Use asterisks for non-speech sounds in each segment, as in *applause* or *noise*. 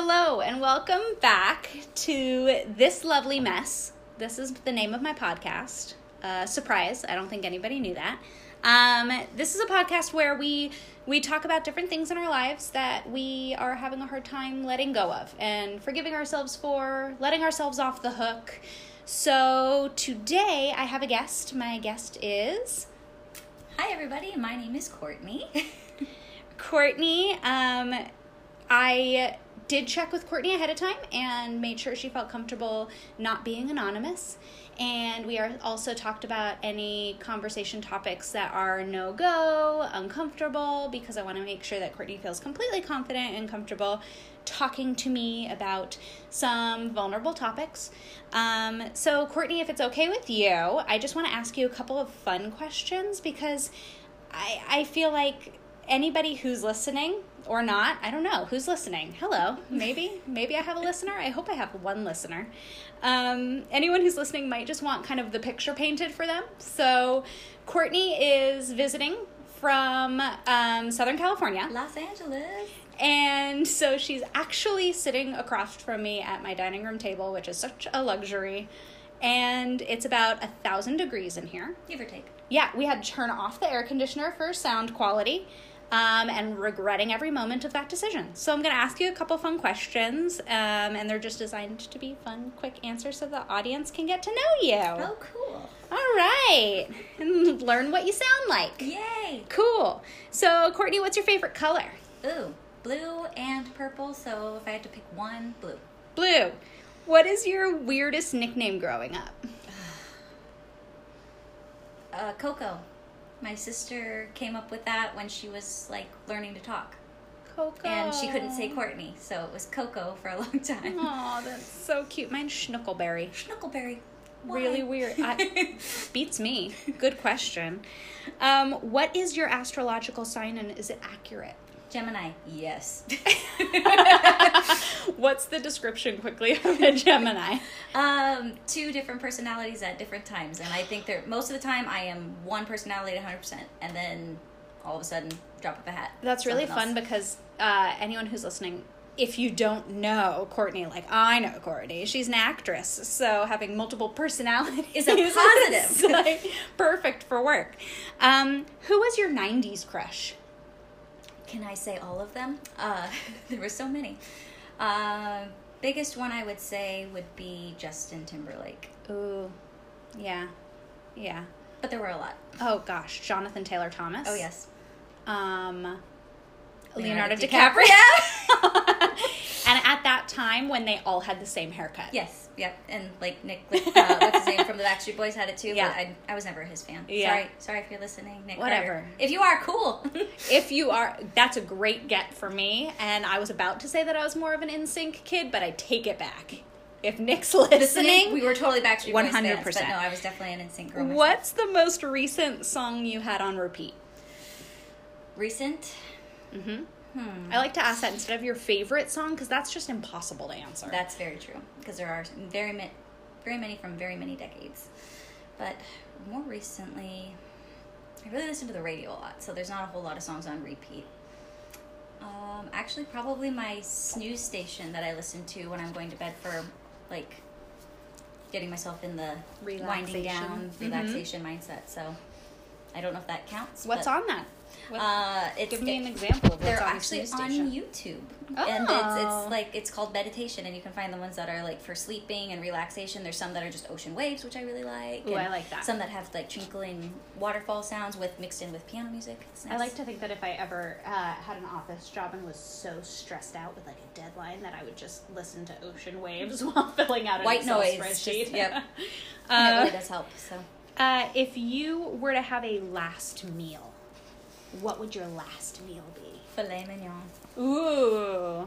Hello, and welcome back to This Lovely Mess. This is the name of my podcast. Uh, surprise, I don't think anybody knew that. Um, this is a podcast where we we talk about different things in our lives that we are having a hard time letting go of and forgiving ourselves for, letting ourselves off the hook. So today I have a guest. My guest is Hi, everybody. My name is Courtney. *laughs* Courtney. Um, I did check with Courtney ahead of time and made sure she felt comfortable not being anonymous. And we are also talked about any conversation topics that are no go, uncomfortable, because I want to make sure that Courtney feels completely confident and comfortable talking to me about some vulnerable topics. Um, so, Courtney, if it's okay with you, I just want to ask you a couple of fun questions because I, I feel like anybody who's listening or not, I don't know who's listening. Hello, maybe maybe I have a listener. I hope I have one listener. Um, anyone who's listening might just want kind of the picture painted for them. So, Courtney is visiting from um, Southern California. Los Angeles. And so she's actually sitting across from me at my dining room table, which is such a luxury. And it's about a thousand degrees in here. Give or take. Yeah, we had to turn off the air conditioner for sound quality. Um, and regretting every moment of that decision. So I'm going to ask you a couple fun questions, um, and they're just designed to be fun, quick answers so the audience can get to know you. Oh, cool. All right, and learn what you sound like. Yay. Cool. So Courtney, what's your favorite color? Ooh, blue and purple. So if I had to pick one, blue. Blue. What is your weirdest nickname growing up? Uh, Coco. My sister came up with that when she was like learning to talk. Coco. And she couldn't say Courtney, so it was Coco for a long *laughs* time. Oh, that's so cute. Mine's Schnuckleberry. Schnuckleberry. Why? Really weird. I, *laughs* beats me. Good question. Um, what is your astrological sign and is it accurate? Gemini. Yes. *laughs* What's the description quickly of a Gemini? um, two different personalities at different times, and I think they're most of the time I am one personality at 100, percent and then all of a sudden drop of a hat. That's really fun else. because uh, anyone who's listening, if you don't know Courtney, like I know Courtney, she's an actress, so having multiple personalities Is *laughs* a positive. *laughs* like, perfect for work. Um, who was your '90s crush? Can I say all of them? Uh, *laughs* there were so many. Uh, biggest one I would say would be Justin Timberlake, Ooh, yeah, yeah. but there were a lot. Oh gosh, Jonathan Taylor Thomas. Oh yes, Um, Leonardo, Leonardo DiCaprio. *laughs* and at that time, when they all had the same haircut. yes, yep. And like Nick, *laughs* uh, what's his name from the Backstreet Boys had it too. Yeah. but I, I was never his fan. Yeah. Sorry, sorry if you're listening, Nick. Whatever. Carter. If you are, cool. *laughs* If you are, that's a great get for me. And I was about to say that I was more of an NSYNC kid, but I take it back. If Nick's listening, listening, we were totally Backstreet Boys fans, 100%. but no, I was definitely an NSYNC girl. myself. what's the most recent song you had on repeat? recent? Hmm Hmm. I like to ask that instead of your favorite song because that's just impossible to answer. That's very true because there are very many, very many from very many decades. But more recently, I really listen to the radio a lot, so there's not a whole lot of songs on repeat. Um, actually, probably my snooze station that I listen to when I'm going to bed for like getting myself in the winding down relaxation mindset. So I don't know if that counts. What's on that? What- Uh, it's give me it- an example of they're on actually on. YouTube, and it's, Oh. it's like it's called meditation, and you can find the ones that are like for sleeping and relaxation. There's some that are just ocean waves, which I really like. Ooh, and I like that. Some that have like twinkling waterfall sounds with mixed in with piano music. It's I like to think that if I ever uh, had an office job and was so stressed out with like a deadline that I would just listen to ocean waves *laughs* while filling out an White Excel noise, spreadsheet. just- *laughs* yep. and it uh, really does help. So uh, if you were to have a last meal, what would your last meal be? filet mignon. Ooh.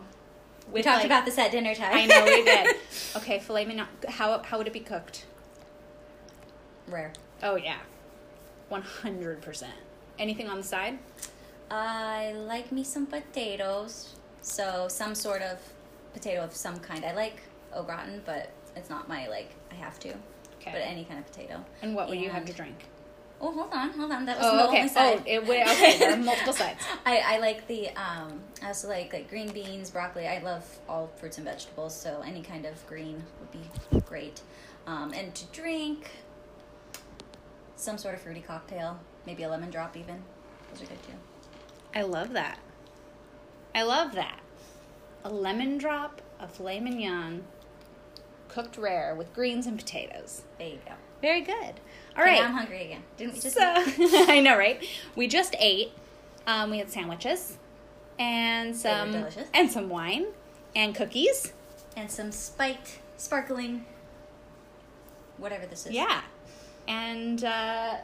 We With, talked like- about this at dinner time. I know we *laughs* did. Okay, filet mignon. How how would it be cooked? Rare. Oh yeah, one hundred percent. Anything on the side? I like me some potatoes. So some sort of potato of some kind. I like au gratin, but it's not my like. I have to. Okay. But any kind of potato. and what would you have to drink? Oh, hold on, hold on. That was Oh, the okay. only side. Oh, it, wait, okay. Multiple sides. I, I like the um I also like like green beans, broccoli. I love all fruits and vegetables, so any kind of green would be great. Um, and to drink, some sort of fruity cocktail, maybe a lemon drop even. Those are good too. I love that. I love that. A lemon drop of filet mignon, cooked rare with greens and potatoes. There you go. Very good. All right. I'm hungry again. Didn't we just? So *laughs* I know, right? We just ate. Um, we had sandwiches and some delicious. and some wine and cookies. and some spiked, sparkling, whatever this is. Yeah, and uh,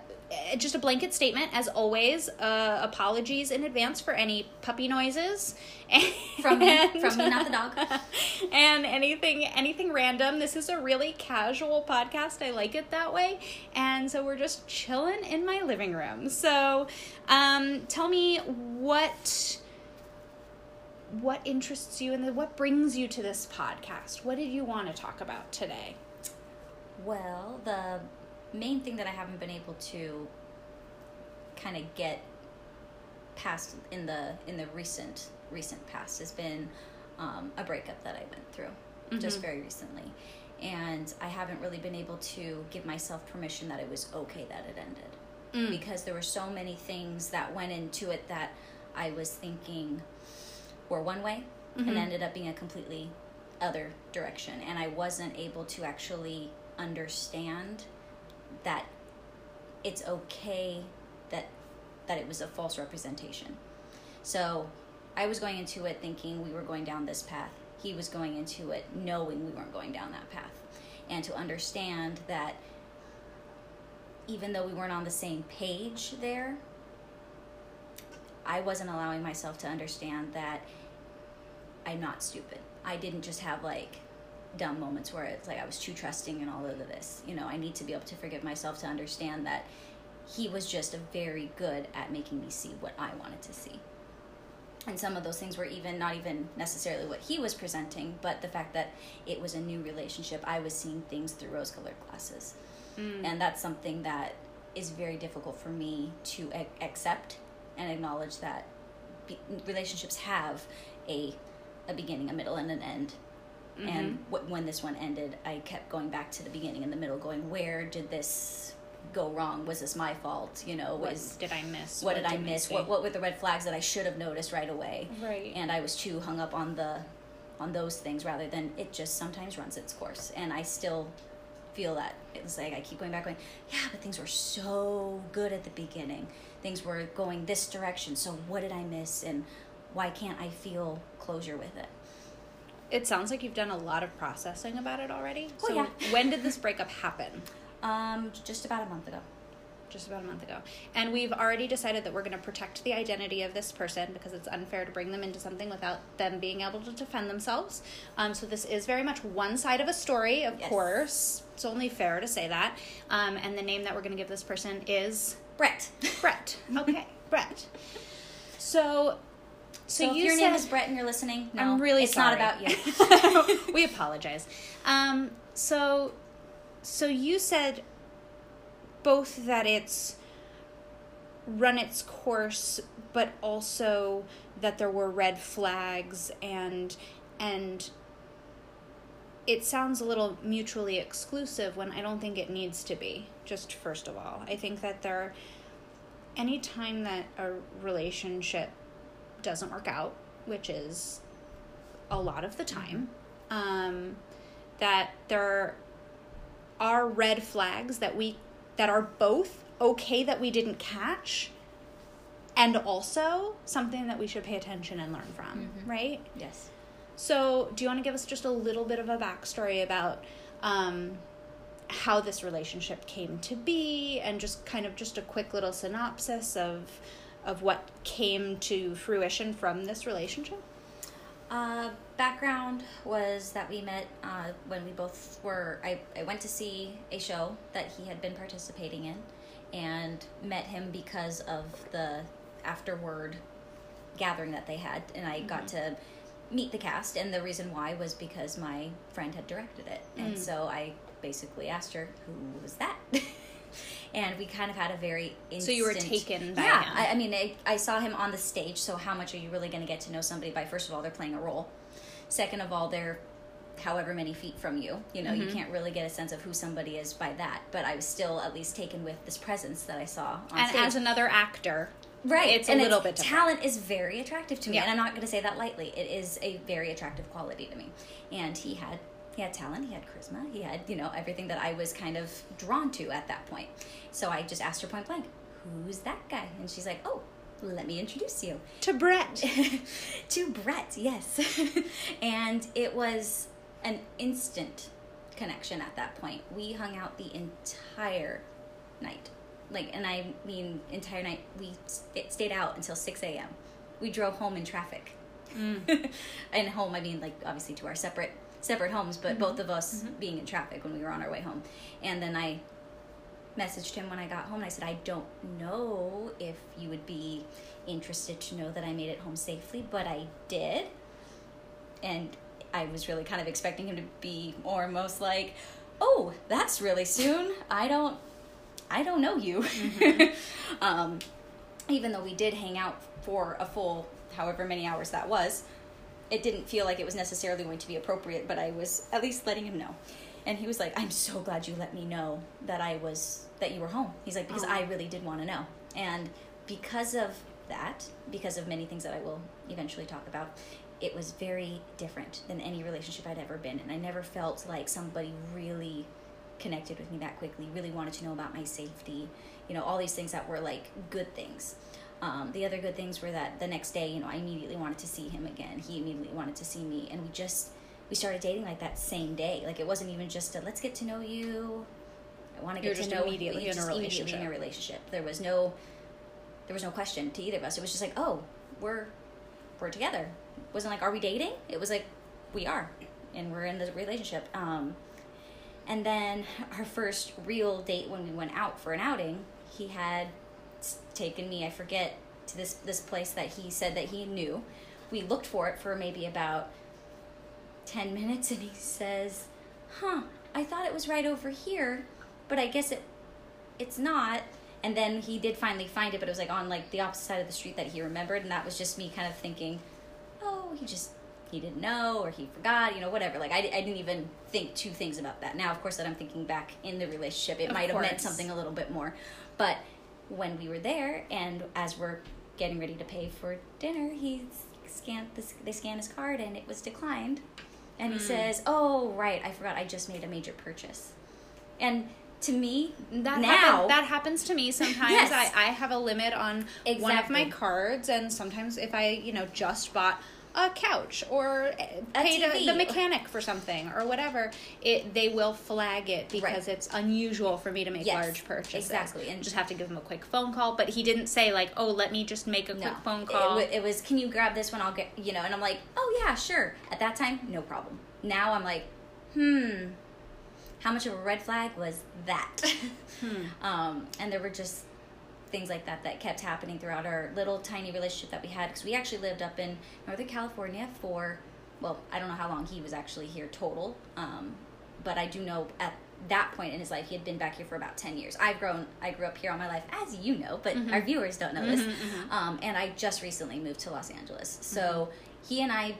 just a blanket statement, as always. Uh, apologies in advance for any puppy noises *laughs* From me- from me, not the dog. *laughs* and anything anything random. This is a really casual podcast. I like it that way, and so we're just chilling in my living room. So, um, tell me what what interests you and what brings you to this podcast. What did you want to talk about today? Well, the main thing that I haven't been able to kind of get past in the in the recent recent past has been um, a breakup that I went through just Mhm. very recently, and I haven't really been able to give myself permission that it was okay that it ended Mm. because there were so many things that went into it that I was thinking were one way Mhm. and ended up being a completely other direction and I wasn't able to actually understand that it's okay that that it was a false representation. So I was going into it thinking we were going down this path. He was going into it knowing we weren't going down that path. And to understand that even though we weren't on the same page there, I wasn't allowing myself to understand that I'm not stupid. I didn't just have like dumb moments where it's like I was too trusting and all of this. You know, I need to be able to forgive myself to understand that he was just very good at making me see what I wanted to see. And some of those things were even not even necessarily what he was presenting, but the fact that it was a new relationship, I was seeing things through rose colored glasses. Mm. And that's something that is very difficult for me to a- accept and acknowledge that be- relationships have a a beginning, a middle, and an end. And mm-hmm. wh- when this one ended, I kept going back to the beginning and the middle, going, where did this go wrong? Was this my fault? You know, what was did I miss? what did I miss? What what were the red flags that I should have noticed right away? Right. And I was too hung up on the on those things rather than it just sometimes runs its course. And I still feel that it's like I keep going back going, yeah, but things were so good at the beginning. Things were going this direction. So what did I miss and why can't I feel closure with it? It sounds like you've done a lot of processing about it already. Oh, so yeah. *laughs* when did this breakup happen? Um, just about a month ago. Just about a month ago. And we've already decided that we're going to protect the identity of this person because it's unfair to bring them into something without them being able to defend themselves. Um, so this is very much one side of a story, of Yes. course. It's only fair to say that. Um, and the name that we're going to give this person is Brett. Brett. *laughs* Okay, Brett. So, so, So, if your name is Brett and you're listening, no, I'm really it's sorry. not about you. *laughs* *laughs* we apologize. Um, so, so you said both that it's run its course, but also that there were red flags and and it sounds a little mutually exclusive when I don't think it needs to be. Just first of all, I think that there any time that a relationship doesn't work out, which is a lot of the time, um, that there are red flags that we that are both okay that we didn't catch and also something that we should pay attention and learn from, Mhm. right? yes. So, do you want to give us just a little bit of a backstory about um, how this relationship came to be, and just kind of just a quick little synopsis of of what came to fruition from this relationship? Uh, background was that we met uh, when we both were. I, I went to see a show that he had been participating in and met him because of the afterward gathering that they had. And I got to meet the cast. And the reason why was because my friend had directed it. And Mm. so I basically asked her, who was that? *laughs* and we kind of had a very instant, So you were taken by yeah. him. I, I mean, I, I saw him on the stage. So how much are you really going to get to know somebody by? First of all, they're playing a role. Second of all, they're however many feet from you. You know, Mm-hmm. you can't really get a sense of who somebody is by that. But I was still at least taken with this presence that I saw on and stage. as another actor, Right. It's a and little bit different. talent is very attractive to me. Yeah. And I'm not gonna say that lightly. It is a very attractive quality to me. And he had he had talent, he had charisma, he had, you know, everything that I was kind of drawn to at that point. So I just asked her point blank, Who's that guy? And she's like, Oh, let me introduce you to Brett. *laughs* to Brett, yes. *laughs* and it was an instant connection at that point. We hung out the entire night. Like, and I mean, entire night. We st- stayed out until 6 a.m. We drove home in traffic. Mm. *laughs* and home, I mean, like, obviously to our separate separate homes, but mm-hmm. both of us mm-hmm. being in traffic when we were on our way home. And then I messaged him when I got home and I said, I don't know if you would be interested to know that I made it home safely, but I did. And I was really kind of expecting him to be more most like, oh, that's really soon. I don't, I don't know you. Mm-hmm. *laughs* um, even though we did hang out for a full however many hours that was, it didn't feel like it was necessarily going to be appropriate, but I was at least letting him know. And he was like, I'm so glad you let me know that I was, that you were home. He's like, because I oh. really did want to know. And because of that, because of many things that I will eventually talk about, it was very different than any relationship I'd ever been in. I never felt like somebody really connected with me that quickly, really wanted to know about my safety, you know, all these things that were like good things. Um, the other good things were that the next day, you know, I immediately wanted to see him again. He immediately wanted to see me, and we just we started dating like that same day. Like it wasn't even just a let's get to know you. I want to get to know immediately you. in a Just immediately in relationship. a relationship. There was no there was no question to either of us. It was just like, oh, we're we're together. It wasn't like, are we dating? It was like, we are, and we're in the relationship. Um, and then our first real date when we went out for an outing, he had taken me. I forget to this this place that he said that he knew. We looked for it for maybe about ten minutes, *laughs* and he says, "Huh, I thought it was right over here, but I guess it it's not." And then he did finally find it, but it was like on like the opposite side of the street that he remembered, and that was just me kind of thinking, "Oh, he just he didn't know or he forgot, you know, whatever." Like I, I didn't even think two things about that. Now, of course, that I'm thinking back in the relationship, it Of might have meant something a little bit more. But when we were there, and as we're getting ready to pay for dinner, he scanned this. They scanned his card, and it was declined. And he hmm. says, "Oh, right, I forgot. I just made a major purchase." And to me, That now happen- that happens to me *laughs* sometimes. Yes. I, I have a limit on one of my cards, and sometimes if I you know just bought a couch or A paid a, the mechanic for something or whatever, it they will flag it because Right. it's unusual for me to make Yes, large purchases. exactly, and- just have to give them a quick phone call. But he didn't say like, oh, let me just make a quick phone call. wa- it was, can you grab this one? I'll get, you know, and I'm like, oh yeah, sure. At that time, no problem. Now I'm like, hmm, how much of a red flag was that? *laughs* um, and there were just things like that that kept happening throughout our little tiny relationship that we had because we actually lived up in Northern California for, well, I don't know how long he was actually here total, um, but I do know at that point in his life he had been back here for about 10 years. I've grown i grew up here all my life as you know but our viewers don't know this. Um, and i just recently moved to los angeles. So he and i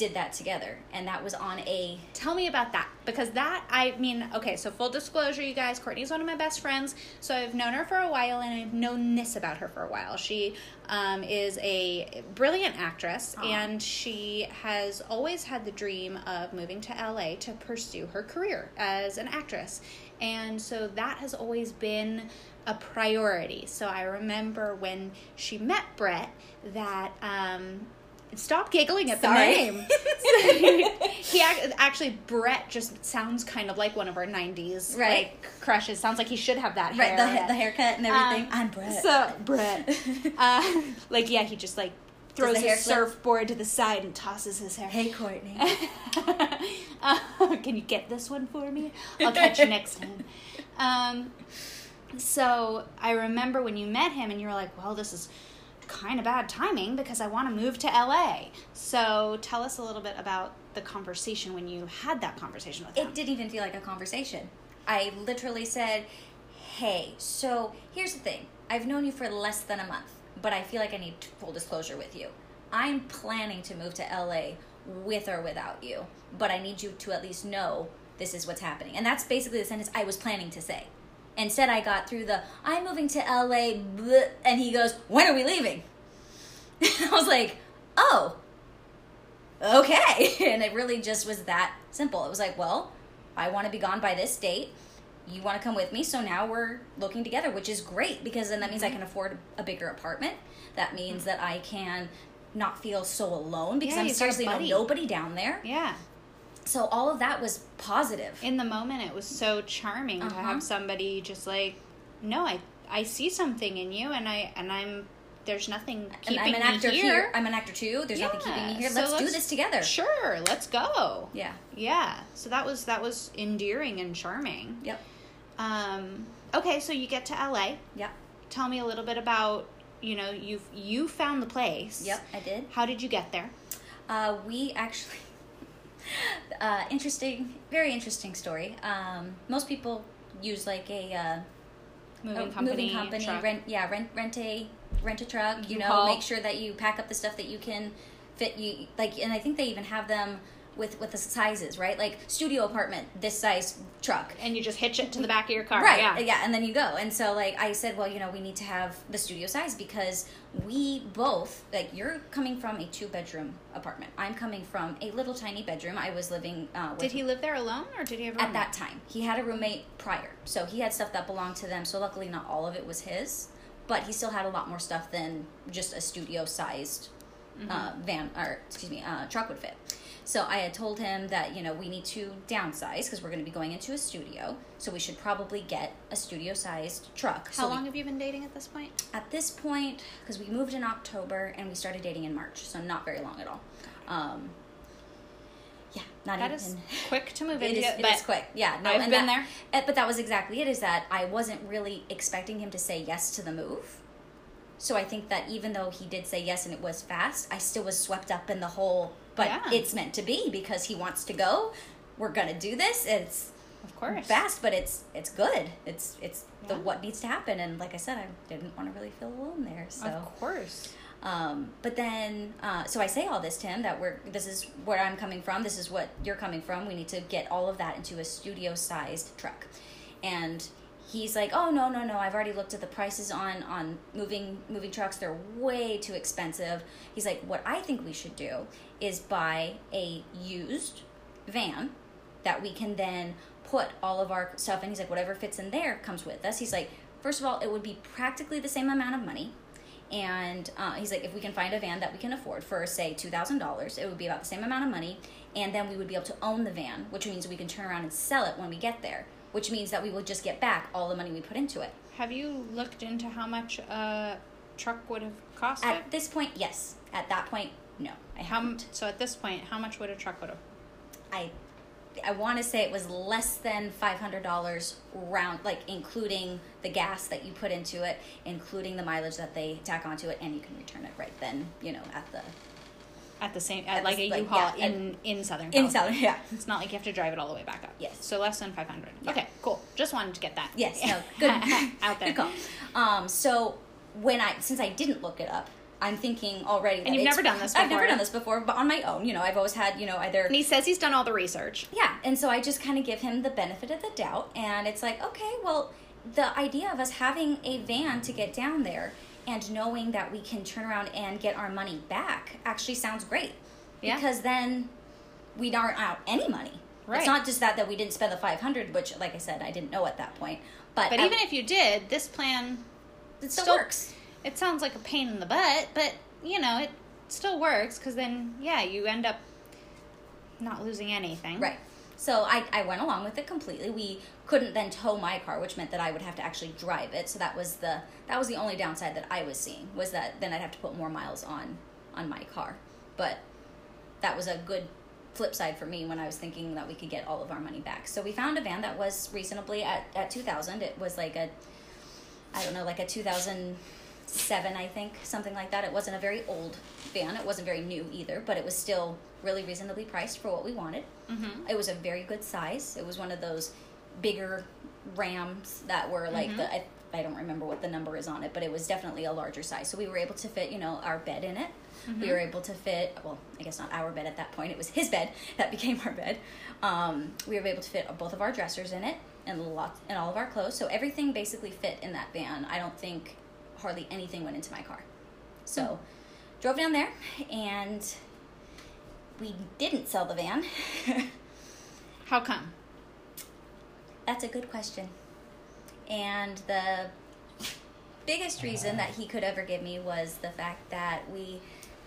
did that together and that was on a Tell me about that because that I mean, okay, so full disclosure, you guys, Courtney's one of my best friends, so I've known her for a while and I've known this about her for a while. She um, is a brilliant actress Aw. and she has always had the dream of moving to LA to pursue her career as an actress, and so that has always been a priority. So I remember when she met Brett that. Um, Stop giggling at the name. *laughs* he ac- actually Brett just sounds kind of like one of our '90s Right. like crushes. Sounds like he should have that right hair. the, the haircut and everything Um, i'm brett So Brett, *laughs* uh, like yeah, he just like throws his surfboard to the side and tosses his hair. hey courtney *laughs* uh, can you get this one for me? I'll catch you next time. Um, so I remember when you met him and you were like, well, this is kind of bad timing because I want to move to LA. So tell us a little bit about the conversation when you had that conversation with him. it didn't even feel like a conversation. I literally said, hey, so here's the thing. I've known you for less than a month, but I feel like I need full disclosure with you. I'm planning to move to LA with or without you, but I need you to at least know this is what's happening. And that's basically the sentence I was planning to say. Instead, I got through the I'm moving to LA, bleh, and he goes, When are we leaving? *laughs* I was like, Oh, okay. *laughs* And it really just was that simple. It was like, Well, I want to be gone by this date. You want to come with me, so now we're looking together, which is great because then that means Mm-hmm. I can afford a bigger apartment. That means that I can not feel so alone because Yeah, I'm you've got a seriously nobody down there. Yeah. So all of that was positive. In the moment, it was so charming to Uh-huh. have somebody just like, no, I I see something in you, and I and I'm there's nothing keeping I'm an me actor here. here. I'm an actor too. There's nothing keeping me here. so Let's, do let's- this together. Sure, let's go. Yeah. Yeah. So that was that was endearing and charming. Yep. Um, okay, so you get to LA. Yep. Tell me a little bit about you know you you found the place. Yep. I did. How did you get there? Uh, we actually, *laughs* uh, interesting, very interesting story. Um, most people use like a, uh, Moving a company. moving company, truck. rent, yeah, rent, rent a, rent a truck. You know, U-Haul. make sure that you pack up the stuff that you can fit. You like, and I think they even have them with with the sizes, right? Like studio apartment, this size truck. and you just hitch it to the back of your car. Right. Yeah. yeah, and then you go. And so like I said, well, you know, we need to have the studio size because we both like you're coming from a two bedroom apartment. I'm coming from a little tiny bedroom. I was living uh with Did he live there alone, or did he have a at that time. He had a roommate prior. So he had stuff that belonged to them. So luckily not all of it was his, but he still had a lot more stuff than just a studio sized uh, van or excuse me, uh, truck would fit. So I had told him that you know we need to downsize because we're going to be going into a studio, so we should probably get a studio sized truck. How So we- long have you been dating at this point? at this point, because we moved in October and we started dating in March, so not very long at all. Um, yeah, not That even. is *laughs* quick to move It into. is, it is quick. Yeah, no, I've been that- uh, But that was exactly it. Is that I wasn't really expecting him to say yes to the move. So I think that even though he did say yes and it was fast, I still was swept up in the whole. But Yeah. it's meant to be because he wants to go. We're gonna do this. It's Of course. fast, but it's it's good. It's it's the what needs to happen. And like I said, I didn't want to really feel alone there. So. Of course. Um, but then, uh, so I say all this Tim, that we're this is where I'm coming from. This is what you're coming from. We need to get all of that into a studio sized truck, and he's like, "Oh no, no, no! I've already looked at the prices on on moving moving trucks. They're way too expensive." He's like, "What I think we should do is buy a used van that we can then put all of our stuff in." He's like, "Whatever fits in there comes with us." He's like, first of all, it would be practically the same amount of money." and uh, he's like if we can find a van that we can afford for say $2000 it would be about the same amount of money and then we would be able to own the van which means we can turn around and sell it when we get there which means that we will just get back all the money we put into it Have you looked into how much a truck would have cost? at this point yes at that point no i how, haven't so at this point, how much would a truck would have? i i want to say it was less than $500 round like including the gas that you put into it including the mileage that they tack onto it and you can return it right then you know at the At the same, at, At like the- a like, U-Haul yeah, in in Southern. in California. southern yeah It's not like you have to drive it all the way back up. Yes. So less than five hundred. Yeah. Okay, cool. Just wanted to get that. Yes, no, *laughs* good *laughs* out there. Good call. Um, so when I since I didn't look it up, I'm thinking already. And you've never done this *laughs* I've never done this before, but on my own. You know, I've always had you know either And he says he's done all the research. yeah, and so I just kind of give him the benefit of the doubt, and it's like okay, well, the idea of us having a van to get down there and knowing that we can turn around and get our money back actually sounds great. Yeah. Because then we aren't out any money. Right. It's not just that that we didn't spend the five hundred, which, like I said, I didn't know at that point. But, But at- even if you did, this plan it still, still- works. it sounds like a pain in the butt, but you know, it still works because then yeah, you end up not losing anything. Right. So I, I went along with it completely. We couldn't then tow my car, which meant that I would have to actually drive it. So that was the that was the only downside that I was seeing was that then I'd have to put more miles on on my car. But that was a good flip side for me when I was thinking that we could get all of our money back. So we found a van that was reasonably at at 2000. It was like a I don't know, like a 2007, I think, something like that. It wasn't a very old van. It wasn't very new either, but it was still really reasonably priced for what we wanted. Mm-hmm. It was a very good size. It was one of those bigger Rams that were like the I, I don't remember what the number is on it, but it was definitely a larger size. So we were able to fit, you know, our bed in it. We were able to fit, well, I guess not our bed at that point. It was his bed *laughs* that became our bed. Um, we were able to fit both of our dressers in it and lots and all of our clothes. So everything basically fit in that van. I don't think hardly anything went into my car. So drove down there and we didn't sell the van. How come? That's a good question. And the biggest reason that he could ever give me was the fact that we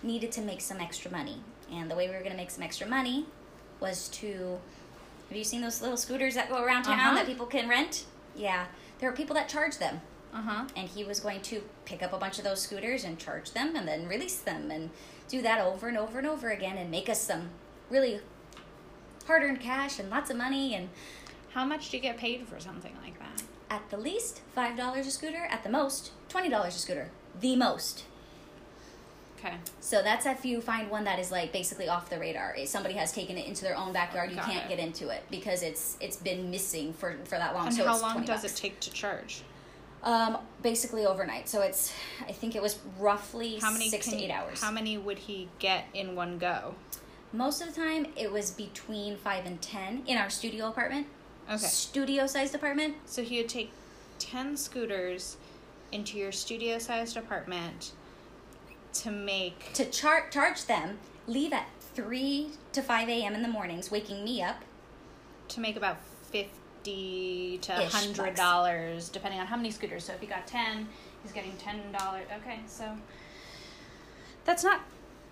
needed to make some extra money. And the way we were going to make some extra money was to. Have you seen those little scooters that go around town Uh-huh. that people can rent? Yeah. There are people that charge them. Uh huh. And he was going to pick up a bunch of those scooters and charge them and then release them and do that over and over and over again and make us some really hard earned cash and lots of money and How much do you get paid for something like that? at the least five dollars a scooter at the most twenty dollars a scooter the most Okay. so that's if you find one that is like basically off the radar if somebody has taken it into their own backyard you Got can't it. get into it because it's it's been missing for for that long And so how it's long 20 does bucks. it take to charge? Um basically overnight so it's i think it was roughly How many six to eight hours How many would he get in one go? most of the time it was between five and ten in our studio apartment Okay. studio sized apartment So he would take 10 scooters into your studio sized apartment to make. to char- charge them leave at 3 to 5 a.m in the mornings waking me up to make about 50 to Ish hundred dollars depending on how many scooters. So if he got 10 he's getting 10 dollars. Okay so that's not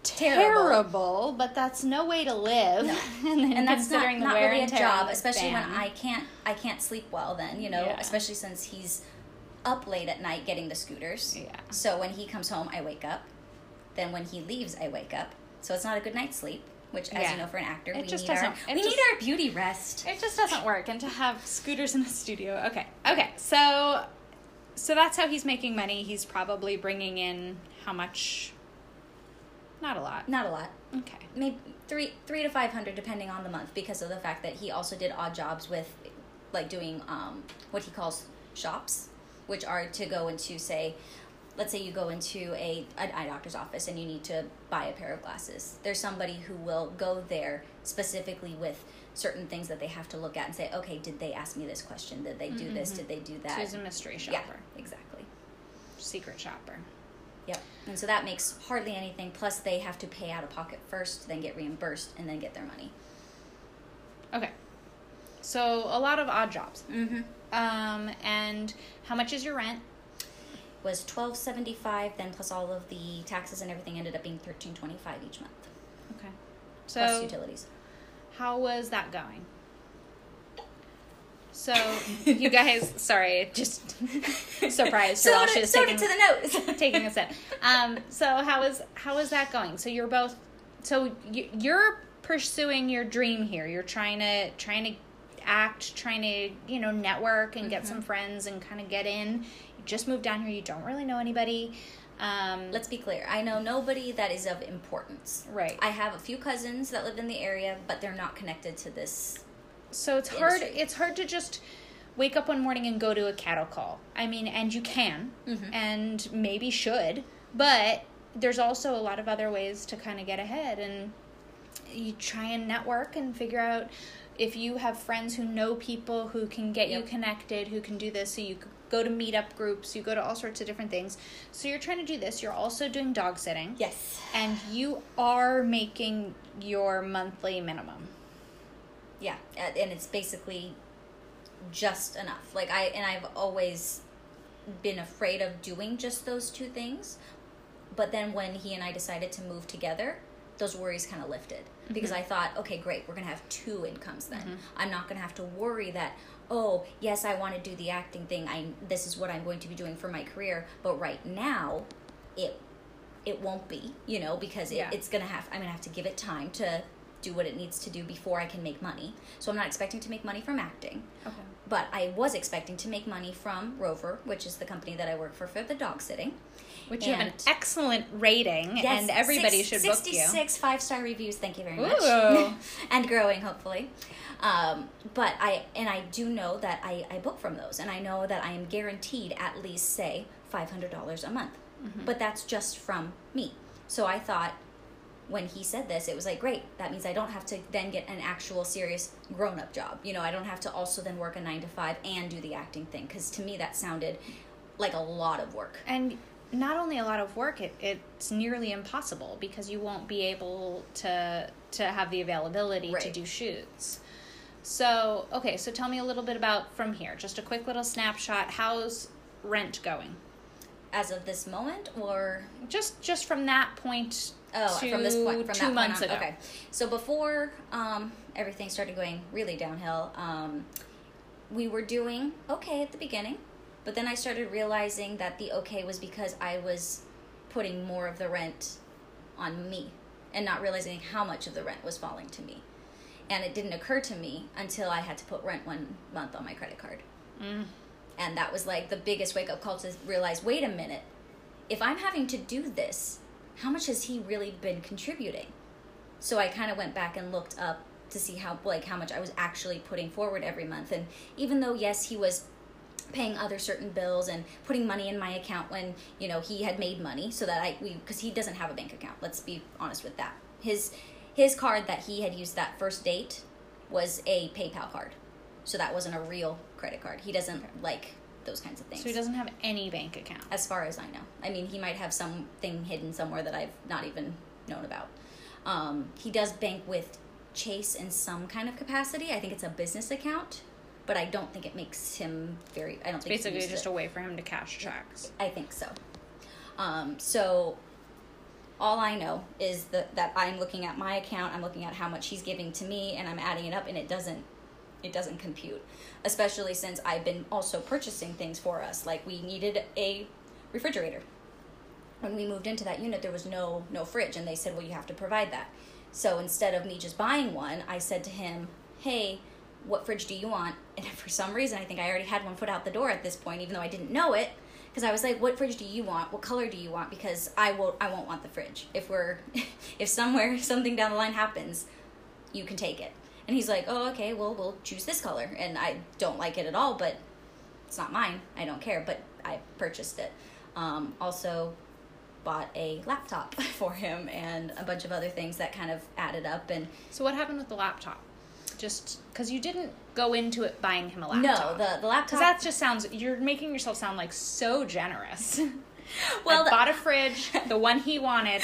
Terrible. terrible, but that's no way to live. No. *laughs* and, that's not, the not really a job especially when i can't i can't sleep well then you know Yeah. especially since he's up late at night getting the scooters. Yeah. so when he comes home i wake up. Then when he leaves i wake up. So it's not a good night's sleep which as Yeah. you know for an actor It we just need our we just- need our beauty rest It just doesn't work. And to have scooters in the studio. Okay. Okay. So so that's how he's making money. He's probably bringing in how much? Not a lot. not a lot Okay. maybe three three to five hundred depending on the month because of the fact that he also did odd jobs with like doing um, what he calls shops which are to go into say let's say you go into a an eye doctor's office and you need to buy a pair of glasses there's somebody who will go there specifically with certain things that they have to look at and say okay did they ask me this question did they do this did they do that She's a mystery shopper. yeah exactly Secret shopper. Yep. And so that makes hardly anything. Plus, they have to pay out of pocket first, then get reimbursed, and then get their money. Okay. So a lot of odd jobs. Mm-hmm. Um, and how much is your rent? Was twelve seventy five. Then plus all of the taxes and everything ended up being thirteen twenty five each month, Okay. plus So utilities. how was that going? So you guys, *laughs* sorry, just *laughs* surprised So to, she was so taking, to the notes. *laughs* taking a sip. Um, so how is how is that going? So you're both, so you, you're pursuing your dream here. You're trying to trying to act, trying to you know network and get some friends and kind of get in. Just moved down here. You don't really know anybody. Um, Let's be clear. I know nobody that is of importance. right. I have a few cousins that live in the area, but they're not connected to this. So it's hard. It's hard to just wake up one morning and go to a cattle call. I mean, and you can, Mhm. and maybe should, but there's also a lot of other ways to kind of get ahead, and you try and network and figure out if you have friends who know people who can get you connected, who can do this. So you go to meetup groups, you go to all sorts of different things. So you're trying to do this. You're also doing dog sitting, Yes. and you are making your monthly minimum. Yeah, and it's basically just enough. Like I and I've always been afraid of doing just those two things. But then when he and I decided to move together, those worries kind of lifted mm-hmm. because I thought, okay, great, we're going to have two incomes then. Mm-hmm. I'm not going to have to worry that oh, yes, I want to do the acting thing. I this is what I'm going to be doing for my career, but right now it it won't be, you know, because it, Yeah. it's going to have I'm going to have to give it time to do what it needs to do before I can make money. So I'm not expecting to make money from acting. Okay. But I was expecting to make money from Rover, which is the company that I work for for the dog sitting. Which you have an excellent rating, and everybody should book you. 66 five star reviews. Thank you very Ooh. much. *laughs* and growing, hopefully. Um, but I and I do know that I, I book from those, and I know that I am guaranteed at least say five hundred dollars a month. Mm-hmm. But that's just from me. So I thought when he said this, it was like great. That means I don't have to then get an actual serious grown up job. You know, I don't have to also then work a nine to five and do the acting thing because to me that sounded like a lot of work. and not only a lot of work it, it's nearly impossible because you won't be able to to have the availability to do shoots. So okay so tell me a little bit about from here. Just a quick little snapshot. How's rent going? As of this moment, or? Just just from that point Oh, to from this point, from two that point months on. ago. Okay, so before um, everything started going really downhill, um, we were doing okay at the beginning, but then I started realizing that the okay was because I was putting more of the rent on me, and not realizing how much of the rent was falling to me, and it didn't occur to me until I had to put rent one month on my credit card, Mm. and that was like the biggest wake up call to realize, wait a minute, if I'm having to do this, how much has he really been contributing? So I kind of went back and looked up to see how like how much I was actually putting forward every month. And even though yes, he was paying other certain bills and putting money in my account when you know he had made money so that I we because he doesn't have a bank account. Let's be honest with that. His his card that he had used that first date was a PayPal card, so that wasn't a real credit card. He doesn't like those kinds of things so he doesn't have any bank account as far as I know. I mean, he might have something hidden somewhere that I've not even known about. Um, he does bank with Chase in some kind of capacity. I think it's a business account, but I don't think it makes him very. I don't think he basically just it. a way for him to cash checks I think so. Um, so all I know is that that I'm looking at my account, I'm looking at how much he's giving to me, and I'm adding it up, and it doesn't it doesn't compute. Especially since I've been also purchasing things for us, like we needed a refrigerator. When we moved into that unit, there was no no fridge, and they said, "Well, you have to provide that." So instead of me just buying one, I said to him, "Hey, what fridge do you want?" *laughs* And for some reason, I think I already had one foot out the door at this point, even though I didn't know it, because I was like, "What fridge do you want? What color do you want?" Because I will, I won't want the fridge. If we're, *laughs* if somewhere *laughs* something down the line happens, you can take it. And he's like, "Oh, okay. Well, we'll choose this color." And I don't like it at all, but it's not mine. I don't care. But I purchased it. Um, also, bought a laptop for him and a bunch of other things that kind of added up. And so what happened with the laptop just because you didn't go into it buying him a laptop. no, the the laptop. Because that just sounds, you're making yourself sound like so generous. *laughs* Well, I the- bought a fridge, the one he wanted.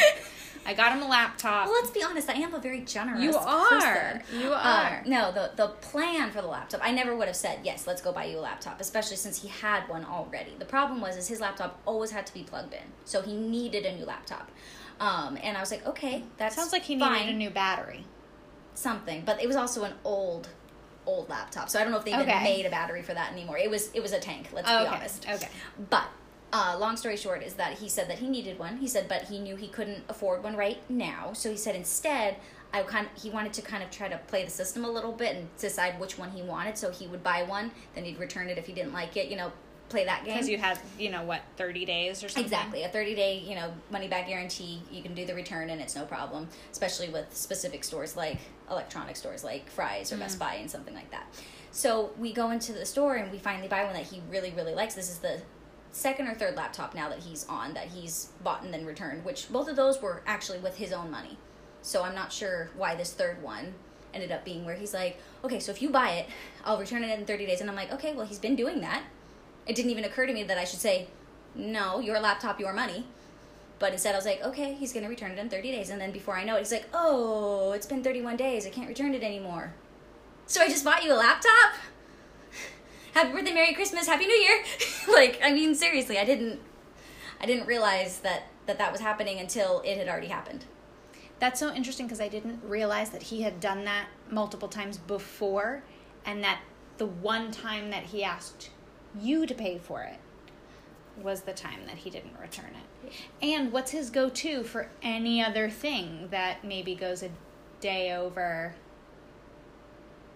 I got him a laptop. well, let's be honest. I am a very generous. You are. person. You are. Um, no, the the plan for the laptop. I never would have said yes. Let's go buy you a laptop, especially since he had one already. The problem was is his laptop always had to be plugged in, so he needed a new laptop. Um, and I was like, okay, that Sounds like he needed a new battery. Something, but it was also an old old laptop. So I don't know if they even Okay. made a battery for that anymore. It was it was a tank, let's Oh, be okay. honest. Okay. But uh, long story short is that he said that he needed one. He said, but he knew he couldn't afford one right now. So he said instead, I kind of, he wanted to kind of try to play the system a little bit and decide which one he wanted. So he would buy one, then he'd return it if he didn't like it. You know, play that game. Because you had, you know, what, 30 days or something? Exactly. A 30 day, you know, money back guarantee. You can do the return and it's no problem, especially with specific stores like electronic stores like Fry's or Mm. Best Buy and something like that. So we go into the store and we finally buy one that he really, really likes. This is the second or third laptop now that he's on that he's bought and then returned, which both of those were actually with his own money. So I'm not sure why this third one ended up being where he's like, okay, so if you buy it, I'll return it in 30 days. And I'm like, okay, well, he's been doing that. It didn't even occur to me that I should say, no, your laptop, your money. But instead, I was like, okay, he's going to return it in 30 days. And then before I know it, he's like, oh, it's been 31 days. I can't return it anymore. So I just bought you a laptop? Happy birthday, Merry Christmas, Happy New Year. *laughs* like, I mean, seriously, I didn't. I didn't realize that, that that was happening until it had already happened. That's so interesting because I didn't realize that he had done that multiple times before and that the one time that he asked you to pay for it was the time that he didn't return it. And what's his go to for any other thing that maybe goes a day over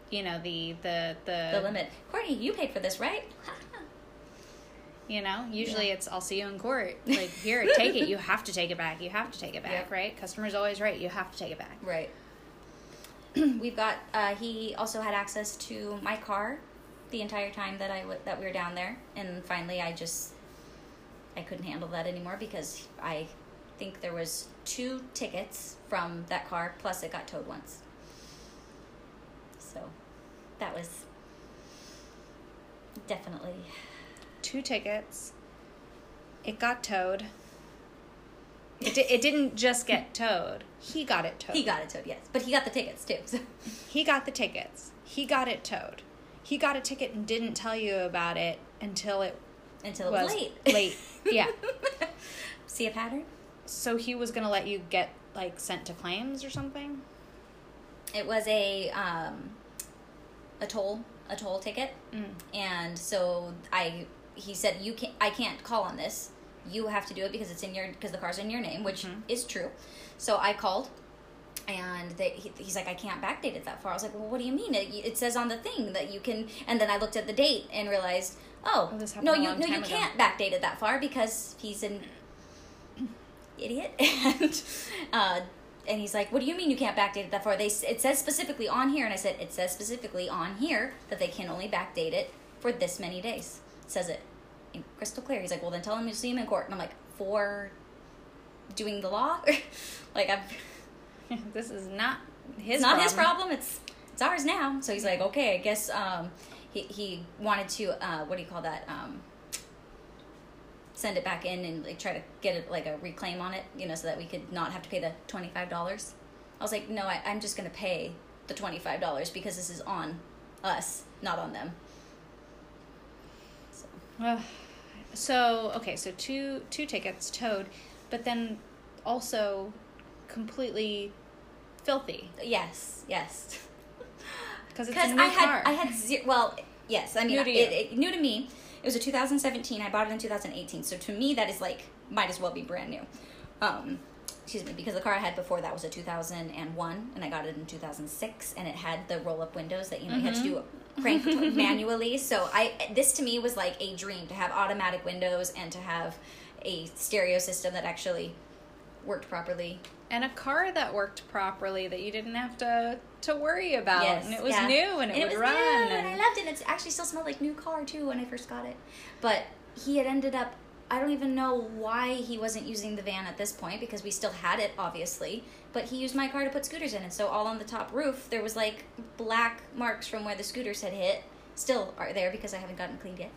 you know the the the, The limit. Courtney, you paid for this, right? *laughs* you know usually Yeah. it's i'll see you in court like here take it you *laughs* have to take it back you have to take it back Yep. right customer's always right you have to take it back Right. *clears throat* We've got. Uh, he also had access to my car the entire time that I w- that we were down there, and finally, I just I couldn't handle that anymore because I think there was two tickets from that car plus it got towed once. So that was definitely two tickets it got towed it, di- it didn't just get towed he got it towed he got it towed. Yes, but he got the tickets too. So. he got the tickets he got it towed he got a ticket and didn't tell you about it until it Until it was was late. late yeah *laughs* See a pattern? so he was gonna let you get like sent to claims or something It was a um, a toll a toll ticket, Mm. and so I he said you can I can't call on this. You have to do it because it's in your because the car's in your name, which Mhm. is true. So I called, and they, he, he's like, I can't backdate it that far. I was like, Well, what do you mean? It, it says on the thing that you can. And then I looked at the date and realized, oh, Oh, no, you no, you ago. can't backdate it that far because he's an *clears throat* idiot *laughs* and uh and he's like, "What do you mean you can't backdate it that far?" They it says specifically on here, and I said it says specifically on here that they can only backdate it for this many days. It says it in crystal clear. He's like, "Well, then tell him you see him in court." And I'm like, "For doing the law?" *laughs* like I'm *laughs* this is not his it's not his problem. It's it's ours now. So he's like, okay, I guess um, he he wanted to uh, what do you call that? Um, send it back in and like try to get it like a reclaim on it, you know, so that we could not have to pay the twenty five dollars. I was like, no, I, I'm just gonna pay the twenty five dollars because this is on us, not on them. So, Ugh. so okay, so two two tickets towed, but then also completely filthy yes, yes. *laughs* because it's a new I had car. I had zero. Well, yes, I mean New to it, you. it, new to me. It was a 2017. I bought it in 2018. So to me, that is like might as well be brand new. Um, excuse me, because the car I had before that was a 2001, and I got it in 2006, and it had the roll up windows that you know you had to do crank *laughs* manually. So I this to me was like a dream to have automatic windows and to have a stereo system that actually worked properly. And a car that worked properly that you didn't have to to worry about, Yes, and it was yeah. new and it would was run. new, and I loved it. And it actually still smelled like new car too when I first got it. But he had ended up. I don't even know why he wasn't using the van at this point because we still had it, obviously. But he used my car to put scooters in, and so all on the top roof there was like black marks from where the scooters had hit. Still are there because I haven't gotten cleaned yet.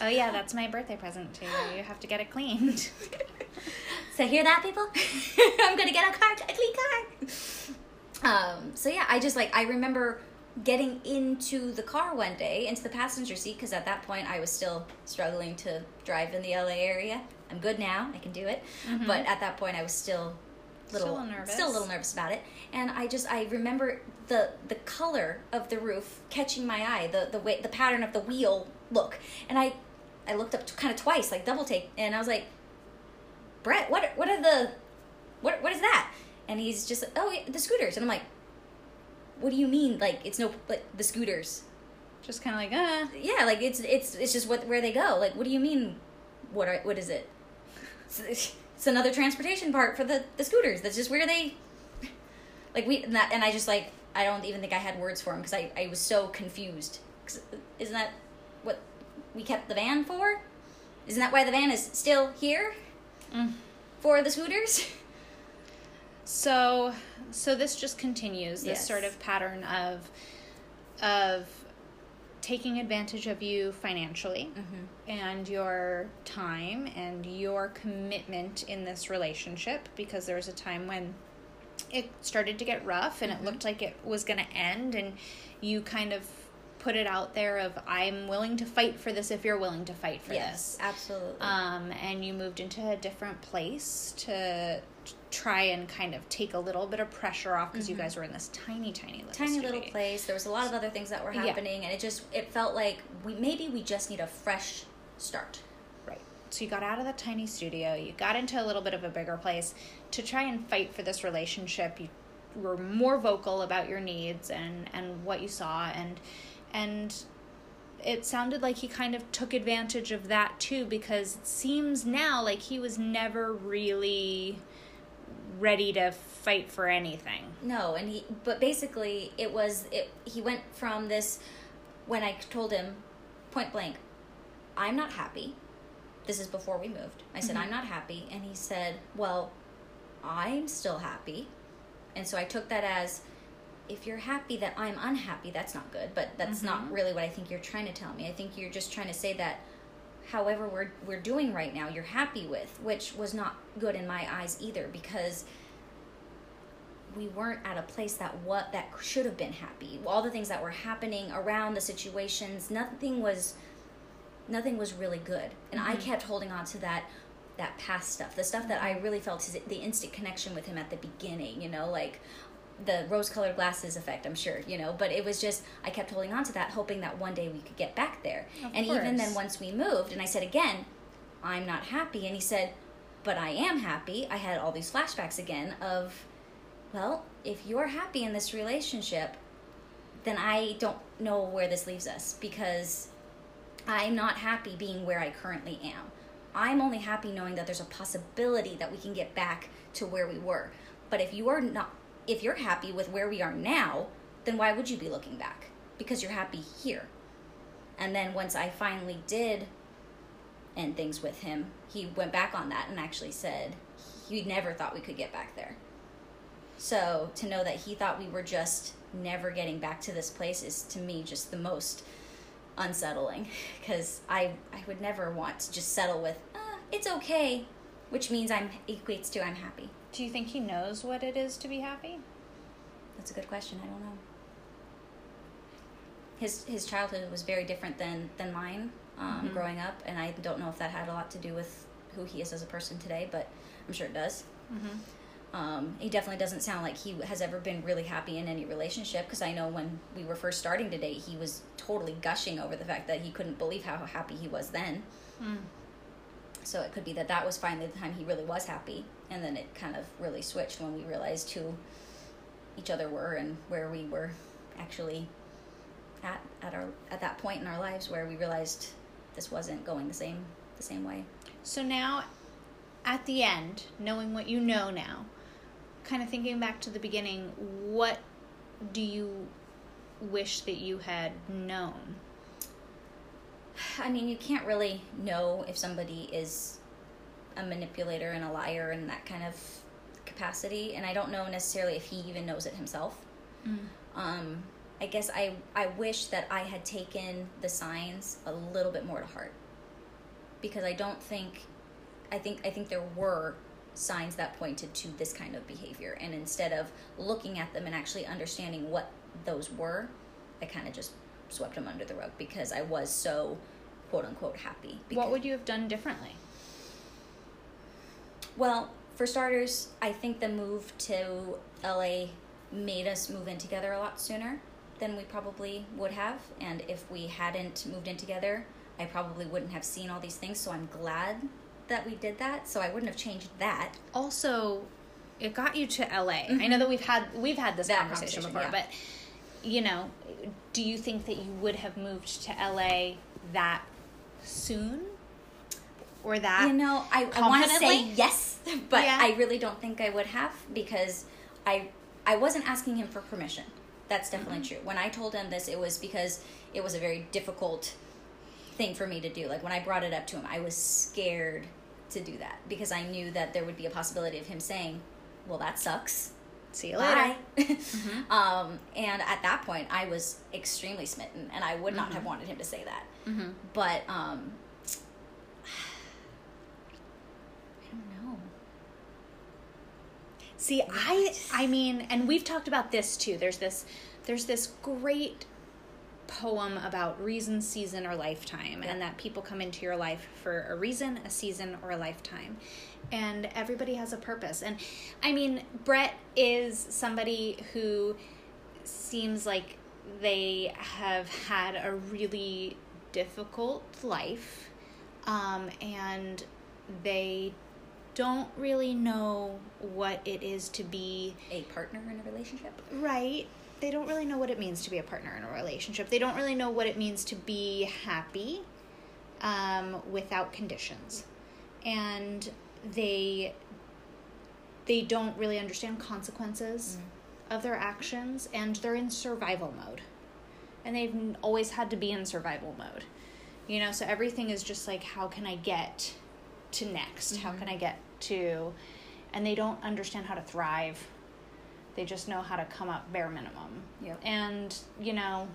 oh yeah, that's my birthday present to you. You have to get it cleaned. *laughs* So hear that, people? *laughs* I'm gonna get a car, a clean car. Um. So yeah, I just like I remember getting into the car one day, into the passenger seat, because at that point I was still struggling to drive in the LA area. I'm good now; I can do it. But at that point, I was still little Still nervous. still a little nervous about it. And I just I remember the the color of the roof catching my eye, the the way the pattern of the wheel look, and I I looked up kind of twice, like double take, and I was like. Brett, what what are the what what is that? And he's just oh the scooters, and I'm like, what do you mean? Like it's no like the scooters? Just kind of like, ah, Yeah, like it's it's it's just what where they go. Like what do you mean? What are what is it? *laughs* *laughs* It's, another transportation part for the the scooters. That's just where they *laughs* like we and, that, and I just like I don't even think I had words for him because I I was so confused. Isn't that what we kept the van for? Isn't that why the van is still here? Mm. for the scooters. *laughs* So, so this just continues this Yes. sort of pattern of, of taking advantage of you financially and your time and your commitment in this relationship because there was a time when it started to get rough and it looked like it was going to end and you kind of put it out there of I'm willing to fight for this if you're willing to fight for this. absolutely. um, and you moved into a different place to try and kind of take a little bit of pressure off because you mm-hmm. guys were in this tiny, tiny little Tiny little place. There was a lot of other things that were Yeah. happening, and it just it felt like we maybe we just need a fresh start. Right. So you got out of the tiny studio, you got into a little bit of a bigger place to try and fight for this relationship. You were more vocal about your needs and and what you saw and and it sounded like he kind of took advantage of that too because it seems now like he was never really ready to fight for anything. No, and he but basically it was it he went from this when I told him point blank, I'm not happy. This is before we moved. I said, Mhm. I'm not happy. And he said, Well, I'm still happy. And so I took that as if you're happy that I'm unhappy, that's not good. But that's not Mhm. really what I think you're trying to tell me. I think you're just trying to say that however we're we're doing right now, you're happy with, which was not good in my eyes either because we weren't at a place that what that should have been happy. All the things that were happening around the situations, nothing was nothing was really good. And I Mhm. kept holding on to that that past stuff. The stuff that I really felt is the instant connection with him at the beginning, you know, like the rose-colored glasses effect, I'm sure, you know, but it was just I kept holding on to that hoping that one day we could get back there. Of and even then once we moved and I said again, I'm not happy and he said, "But I am happy." I had all these flashbacks again of well, if you're happy in this relationship, then I don't know where this leaves us because I'm not happy being where I currently am. I'm only happy knowing that there's a possibility that we can get back to where we were. But if you are not if you're happy with where we are now, then why would you be looking back? Because you're happy here. And then once I finally did end things with him, he went back on that and actually said he never thought we could get back there. So to know that he thought we were just never getting back to this place is to me just the most unsettling *laughs* because I I would never want to just settle with uh, it's okay, which means I'm equates to I'm happy. Do you think he knows what it is to be happy? That's a good question. I don't know. His his childhood was very different than than mine um, Mhm. growing up, and I don't know if that had a lot to do with who he is as a person today, but I'm sure it does. Mm-hmm. Um, he definitely doesn't sound like he has ever been really happy in any relationship because I know when we were first starting to date, he was totally gushing over the fact that he couldn't believe how happy he was then. Mm. So it could be that that was finally the time he really was happy, and then it kind of really switched when we realized who each other were and where we were actually at at our at that point in our lives where we realized this wasn't going the same the same way. So now, at the end, knowing what you know now, kind of thinking back to the beginning, what do you wish that you had known? I mean, you can't really know if somebody is a manipulator and a liar in that kind of capacity, and I don't know necessarily if he even knows it himself. Um, I guess I I wish that I had taken the signs a little bit more to heart because I don't think I think I think there were signs that pointed to this kind of behavior, and instead of looking at them and actually understanding what those were, I kind of just swept them under the rug because I was so quote unquote happy. What would you have done differently? Well, for starters, I think the move to LA made us move in together a lot sooner than we probably would have. And if we hadn't moved in together, I probably wouldn't have seen all these things. So I'm glad that we did that. So I wouldn't have changed that. Also, it got you to LA. I mm-hmm. know that we've had we've had this conversation, conversation, before, yeah. but you know, do you think that you would have moved to LA that soon? Or that you know, I, I want to say yes, but Yeah. I really don't think I would have because I I wasn't asking him for permission. That's definitely Mm-hmm. true. When I told him this, it was because it was a very difficult thing for me to do. Like when I brought it up to him, I was scared to do that because I knew that there would be a possibility of him saying, "Well, that sucks." see you later. Bye. *laughs* um, and at that point, I was extremely smitten, and I would not Mm-hmm. have wanted him to say that. Mhm. But um, I don't know. See, I I mean, and we've talked about this too. There's this there's this great poem about reason, season, or lifetime, and that people come into your life for a reason, a season, or a lifetime. And everybody has a purpose. And I mean, Brett is somebody who seems like they have had a really difficult life um, and they don't really know what it is to be A partner in a relationship. right. They don't really know what it means to be a partner in a relationship. They don't really know what it means to be happy um, without conditions, and they they don't really understand consequences of their actions, and they're in survival mode, and they've always had to be in survival mode. You know, so everything is just like, how can I get to next? How can I get to, and they don't understand how to thrive. They just know how to come up bare minimum. Yep. And, you know,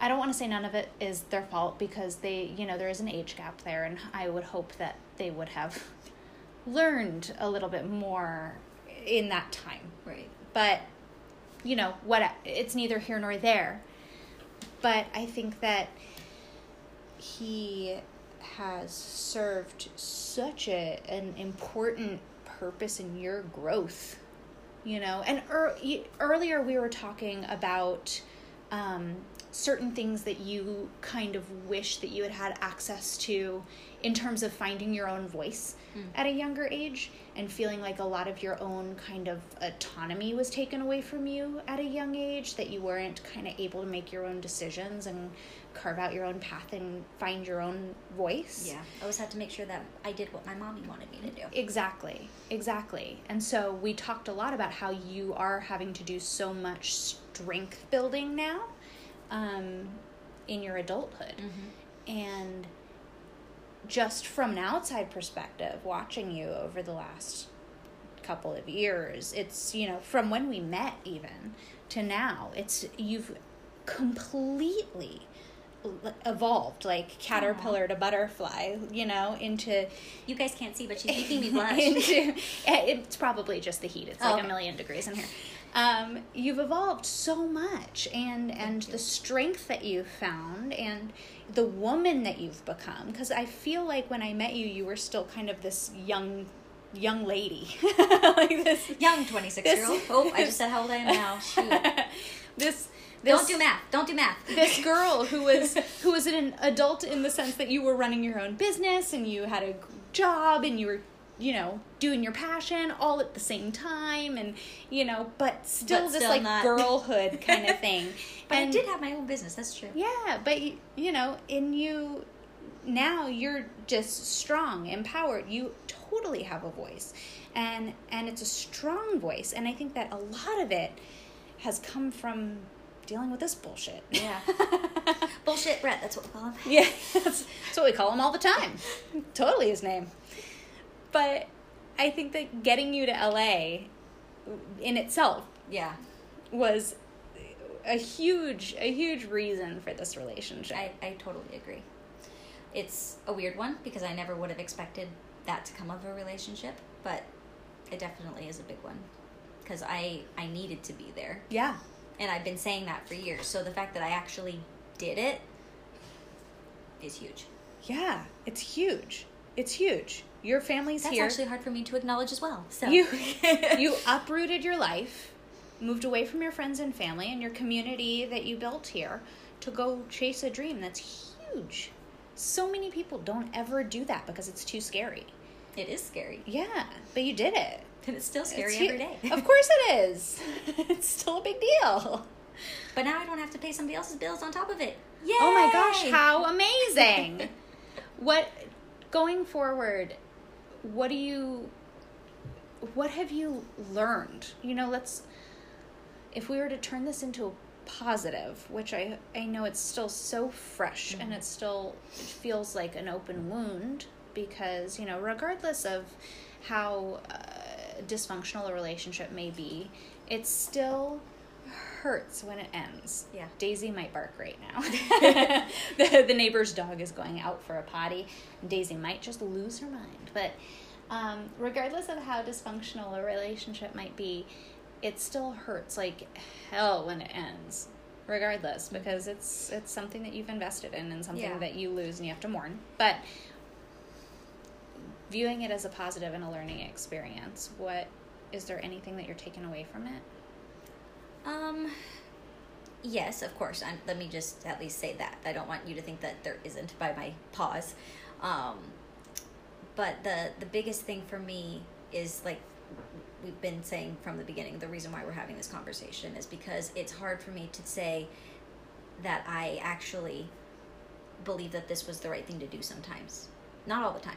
I don't want to say none of it is their fault because they, you know, there is an age gap there, and I would hope that they would have learned a little bit more in that time. Right. But, you know, what it's neither here nor there. But I think that he has served such a an important purpose in your growth you know? And er, earlier we were talking about um, certain things that you kind of wish that you had had access to in terms of finding your own voice at a younger age and feeling like a lot of your own kind of autonomy was taken away from you at a young age that you weren't kind of able to make your own decisions and carve out your own path and find your own voice Yeah. I always had to make sure that I did what my mommy wanted me to do. Exactly, exactly. And so we talked a lot about how you are having to do so much strength building now um, in your adulthood. And just from an outside perspective, watching you over the last couple of years, it's, you know, from when we met even to now, it's, you've completely evolved like caterpillar to butterfly you know into You guys can't see, but she's making me *laughs* blush. into, *laughs* it's probably just the heat. It's Oh, like okay. a million degrees in here. Um, you've evolved so much, and and the strength that you've found, and the woman that you've become. Because I feel like when I met you, you were still kind of this young, young lady, *laughs* like this. Young 26 year old. Oh, I just said how old I am now. Shoot. This. Don't do math. Don't do math. *laughs* this girl who was *laughs* who was an adult in the sense that you were running your own business and you had a job and you were you know doing your passion all at the same time and you know but still But this still like not- girlhood *laughs* kind of thing But and I did have my own business. That's true. yeah but you, you know in you now you're just strong empowered you totally have a voice and and it's a strong voice and i think that a lot of it has come from dealing with this bullshit Yeah. *laughs* Bullshit Brett. That's what we call him. *laughs* Yeah, that's, that's what we call him all the time. *laughs* totally his name. But I think that getting you to LA in itself Yeah. was a huge, a huge reason for this relationship. I, I totally agree. It's a weird one because I never would have expected that to come of a relationship, but it definitely is a big one because I I needed to be there, yeah, and I've been saying that for years. So the fact that I actually did it is huge. yeah, it's huge. It's huge. Your family's That's here. actually hard for me to acknowledge as well. So you *laughs* you uprooted your life, moved away from your friends and family and your community that you built here to go chase a dream. That's huge. So many people don't ever do that because it's too scary. it is scary, Yeah, but you did it. And it's still scary It's every day. of course it is. *laughs* it's still a big deal. but now I don't have to pay somebody else's bills on top of it. Yay! Oh my gosh, how amazing. *laughs* what going forward, what do you what have you learned? You know, let's if we were to turn this into a positive, which I I know it's still so fresh and it still it feels like an open wound because, you know, regardless of how uh, dysfunctional a relationship may be, it still hurts when it ends. Yeah. Daisy might bark right now. *laughs* *laughs* the, the neighbor's dog is going out for a potty. And Daisy might just lose her mind. But um, regardless of how dysfunctional a relationship might be, it still hurts like hell when it ends. Regardless, because it's it's something that you've invested in and something Yeah. that you lose and you have to mourn. But viewing it as a positive and a learning experience, what is there anything that you're taking away from it? Um, yes, of course. I'm, let me just at least say that. I don't want you to think that there isn't by my pause. Um, but the the biggest thing for me is like we've been saying from the beginning the reason why we're having this conversation is because it's hard for me to say that I actually believe that this was the right thing to do sometimes. Not all the time.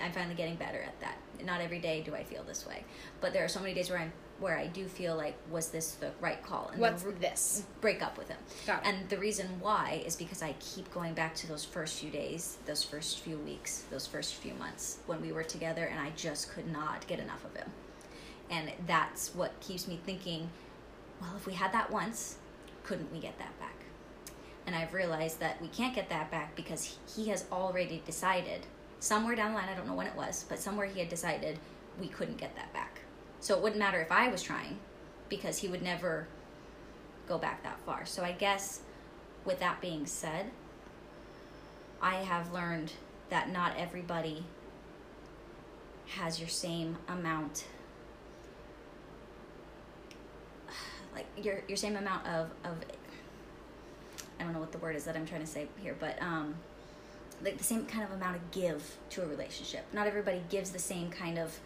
I'm finally getting better at that. Not every day do I feel this way, but there are so many days where I'm where I do feel like was this the right call? And what's this? Break up with him. And the reason why is because I keep going back to those first few days, those first few weeks, those first few months when we were together, and I just could not get enough of him. And that's what keeps me thinking, well, if we had that once, couldn't we get that back? And I've realized that we can't get that back because he has already decided somewhere down the line, I don't know when it was, but somewhere he had decided we couldn't get that back. So it wouldn't matter if I was trying because he would never go back that far. So I guess with that being said, I have learned that not everybody has your same amount like your your same amount of of I don't know what the word is that I'm trying to say here, but um like the same kind of amount of give to a relationship. Not everybody gives the same kind of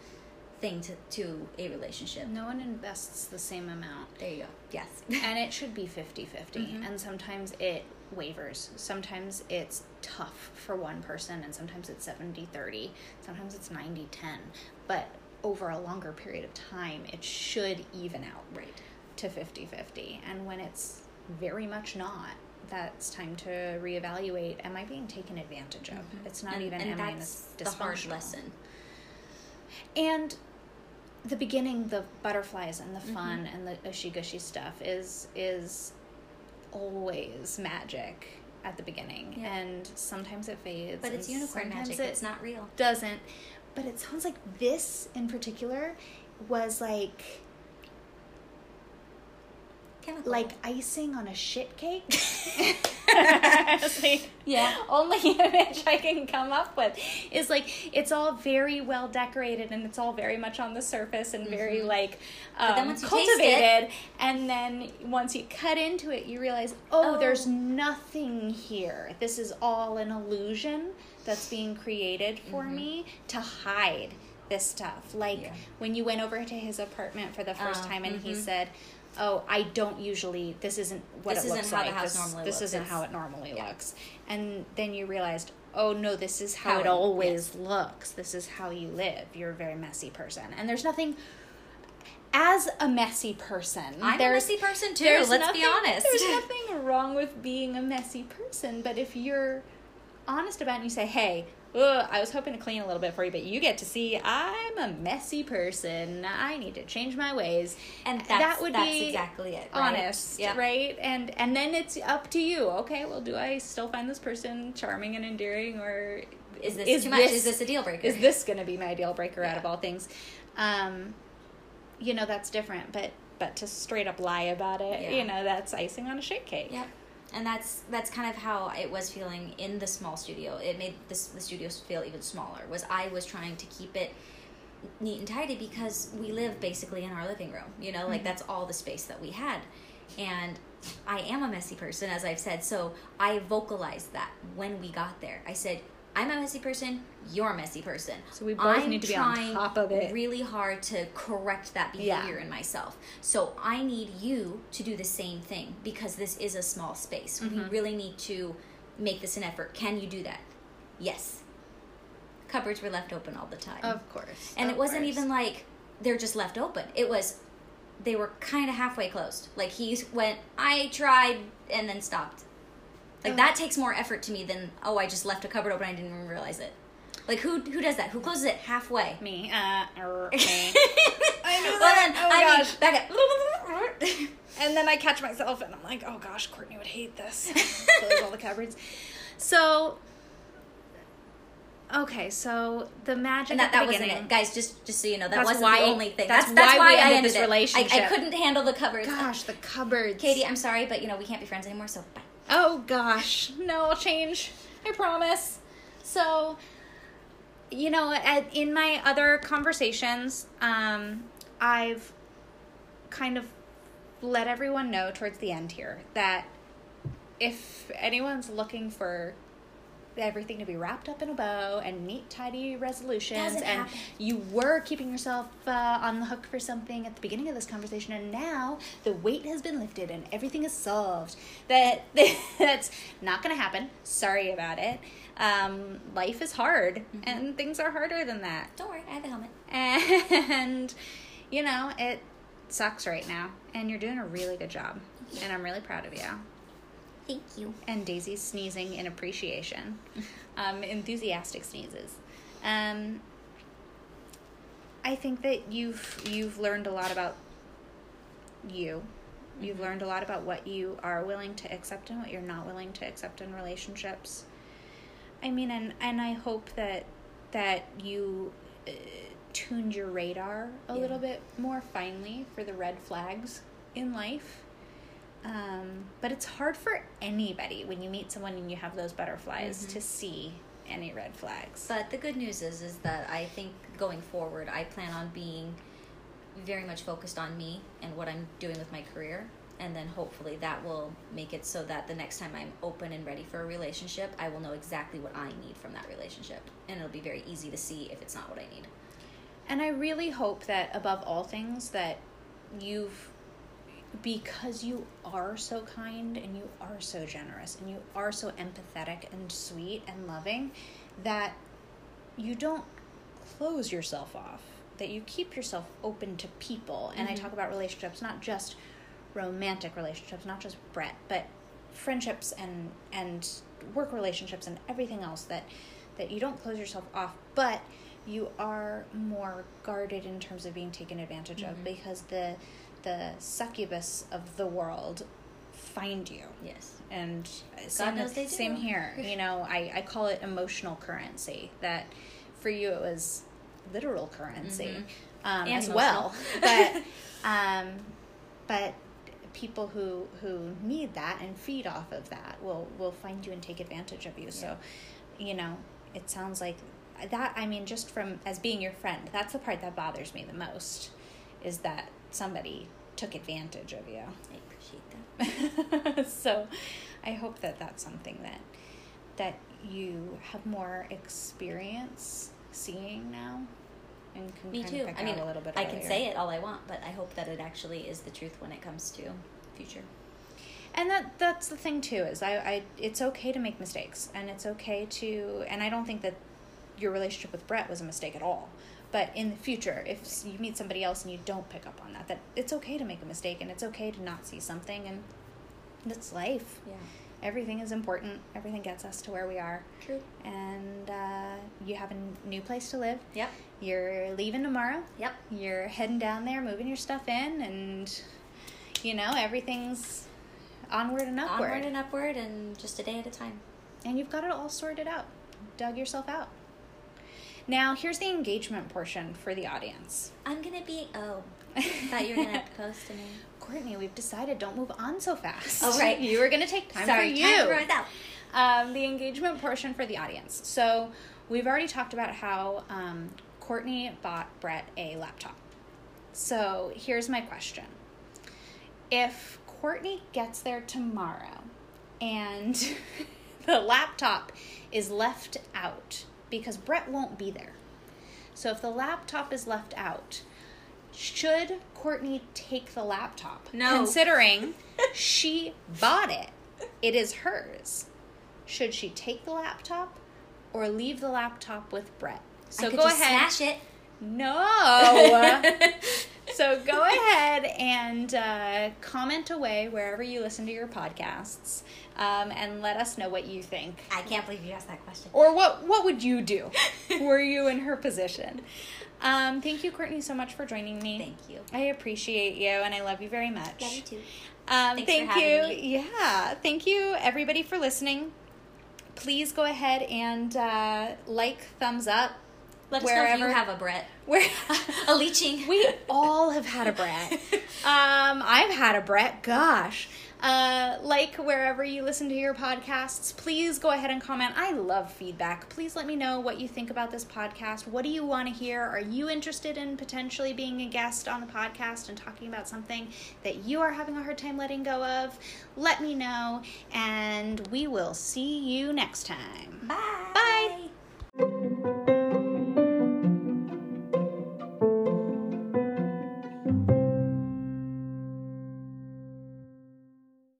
thing to, to a relationship. No one invests the same amount. There you go. Yes. *laughs* and it should be 50 50. Mm-hmm. And sometimes it wavers. Sometimes it's tough for one person, and sometimes it's 70 30. Sometimes it's 90 10. But over a longer period of time, it should even out right to 50 50. And when it's very much not, that's time to reevaluate am I being taken advantage of? Mm-hmm. It's not and, even and am that's I the hard lesson. And the beginning, the butterflies and the fun mm-hmm. and the ushy gushy stuff is is always magic at the beginning, yeah. and sometimes it fades. But it's unicorn magic. It it's not real. Doesn't. But it sounds like this in particular was like Chemical. like icing on a shit cake. *laughs* yeah. Only *laughs* image I can come up with is like it's all very well decorated and it's all very much on the surface and very mm-hmm. like um, cultivated. And then once you cut into it, you realize, oh, oh, there's nothing here. This is all an illusion that's being created for mm-hmm. me to hide this stuff. Like yeah. when you went over to his apartment for the first uh, time and mm-hmm. he said oh, I don't usually. This isn't what this it looks like. This, normally this isn't how it normally yeah. looks. And then you realized, oh no, this is how, how it, it always yes. looks. This is how you live. You're a very messy person, and there's nothing. As a messy person, I'm a messy person too. Let's nothing, be honest. There's *laughs* nothing wrong with being a messy person, but if you're honest about it and you say, "Hey, I was hoping to clean a little bit for you, but you get to see I'm a messy person. I need to change my ways, and that would that's be exactly it. Right? Honest, right? And and then it's up to you. Okay, well, do I still find this person charming and endearing, or is this is too much? This, is this a deal breaker? Is this going to be my deal breaker yeah. out of all things? Um, you know that's different, but but to straight up lie about it, yeah. you know, that's icing on a shake cake. Yep and that's that's kind of how it was feeling in the small studio. It made this the studio feel even smaller. Was I was trying to keep it neat and tidy because we live basically in our living room. You know, like mm-hmm. that's all the space that we had, and I am a messy person, as I've said. So I vocalized that when we got there. I said, I'm a messy person, you're a messy person. So we both I'm need to be on top of it. Really hard to correct that behavior yeah. in myself. So I need you to do the same thing because this is a small space. Mm-hmm. We really need to make this an effort. Can you do that? Yes. Cupboards were left open all the time. Of course. And of it wasn't course. even like they're just left open. It was they were kind of halfway closed. Like he went, I tried, and then stopped like oh. that takes more effort to me than oh I just left a cupboard open I didn't even realize it. Like who who does that? Who closes it halfway? Me. Uh, er, *laughs* me. I knew well. Then, oh I gosh. Mean, back up. *laughs* and then I catch myself and I'm like, oh gosh, Courtney would hate this. *laughs* Close all the cupboards. So. Okay, so the magic and that, that wasn't it, guys. Just just so you know, that wasn't why, the only thing. That's, that's, that's why, why I ended this relationship. I, I couldn't handle the cupboards. Gosh, the cupboards. Katie, I'm sorry, but you know we can't be friends anymore. So bye. Oh gosh, no, I'll change. I promise. So, you know, at, in my other conversations, um, I've kind of let everyone know towards the end here that if anyone's looking for everything to be wrapped up in a bow and neat, tidy resolutions. Doesn't and happen. you were keeping yourself uh, on the hook for something at the beginning of this conversation, and now the weight has been lifted and everything is solved. That *laughs* that's not going to happen. Sorry about it. Um, life is hard, Mm-hmm. and things are harder than that. Don't worry, I have a helmet. And you know it sucks right now, and you're doing a really good job, and I'm really proud of you Thank you. and Daisy's sneezing in appreciation, *laughs* um, enthusiastic sneezes. Um, I think that you've you've learned a lot about you. You've Mhm. learned a lot about what you are willing to accept and what you're not willing to accept in relationships. I mean, and and I hope that that you uh, tuned your radar a Yeah. little bit more finely for the red flags in life. Um, but it's hard for anybody when you meet someone and you have those butterflies Mhm. to see any red flags. But the good news is, is that I think going forward, I plan on being very much focused on me and what I'm doing with my career. And then hopefully that will make it so that the next time I'm open and ready for a relationship, I will know exactly what I need from that relationship. And it'll be very easy to see if it's not what I need. And I really hope that above all things that you've because you are so kind and you are so generous and you are so empathetic and sweet and loving that you don't close yourself off that you keep yourself open to people and i Mhm. talk about relationships not just romantic relationships not just brett but friendships and and work relationships and everything else that that you don't close yourself off but you are more guarded in terms of being taken advantage of Mhm. because the the succubus of the world find you Yes. and same, knows they do. same here *laughs* you know I, I call it emotional currency that for you it was literal currency Mhm. um, as emotional. well *laughs* but um, but people who who need that and feed off of that will will find you and take advantage of you so you know it sounds like that i mean just from as being your friend that's the part that bothers me the most is that somebody took advantage of you I appreciate that. *laughs* so I hope that that's something that that you have more experience seeing now and can Me too. I mean, a little bit I can say it all I want, but I hope that it actually is the truth when it comes to future. and that that's the thing too is I, I it's okay to make mistakes and it's okay to and I don't think that your relationship with Brett was a mistake at all but in the future if you meet somebody else and you don't pick up on that that it's okay to make a mistake and it's okay to not see something and that's life Yeah. everything is important everything gets us to where we are True. and uh, you have a new place to live Yep. you're leaving tomorrow Yep. you're heading down there moving your stuff in and you know everything's onward and upward Onward and upward, and just a day at a time. and you've got it all sorted out dug yourself out now here's the engagement portion for the audience I'm gonna be. Oh, I thought you were gonna propose to me. courtney we've decided don't move on so fast Oh, right. you were going to take time Sorry, for you time to run um, the engagement portion for the audience. So we've already talked about how um, Courtney bought Brett a laptop. So here's my question: If Courtney gets there tomorrow and *laughs* the laptop is left out because Brett won't be there, so if the laptop is left out. Should Courtney take the laptop? No. Considering *laughs* she bought it, it is hers. Should she take the laptop or leave the laptop with Brett? So I could go just ahead. Smash it. No. *laughs* so go ahead and uh, comment away wherever you listen to your podcasts, um, and let us know what you think, I can't believe you asked that question. or what what would you do? *laughs* Were you in her position? Um, thank you, Courtney, so much for joining me. Thank you. I appreciate you, and I love you very much. Love you too. Um, thank you. me. Yeah, thank you everybody for listening. Please go ahead and uh, like, thumbs up. Let us know if Wherever- you have a Brett. Where *laughs* a leeching. *laughs* we all have had a Brett. Um, I've had a Brett. Gosh, Uh, like wherever you listen to your podcasts, please go ahead and comment. I love feedback. Please let me know what you think about this podcast. What do you want to hear? Are you interested in potentially being a guest on the podcast and talking about something that you are having a hard time letting go of? Let me know, and we will see you next time. Bye. Bye.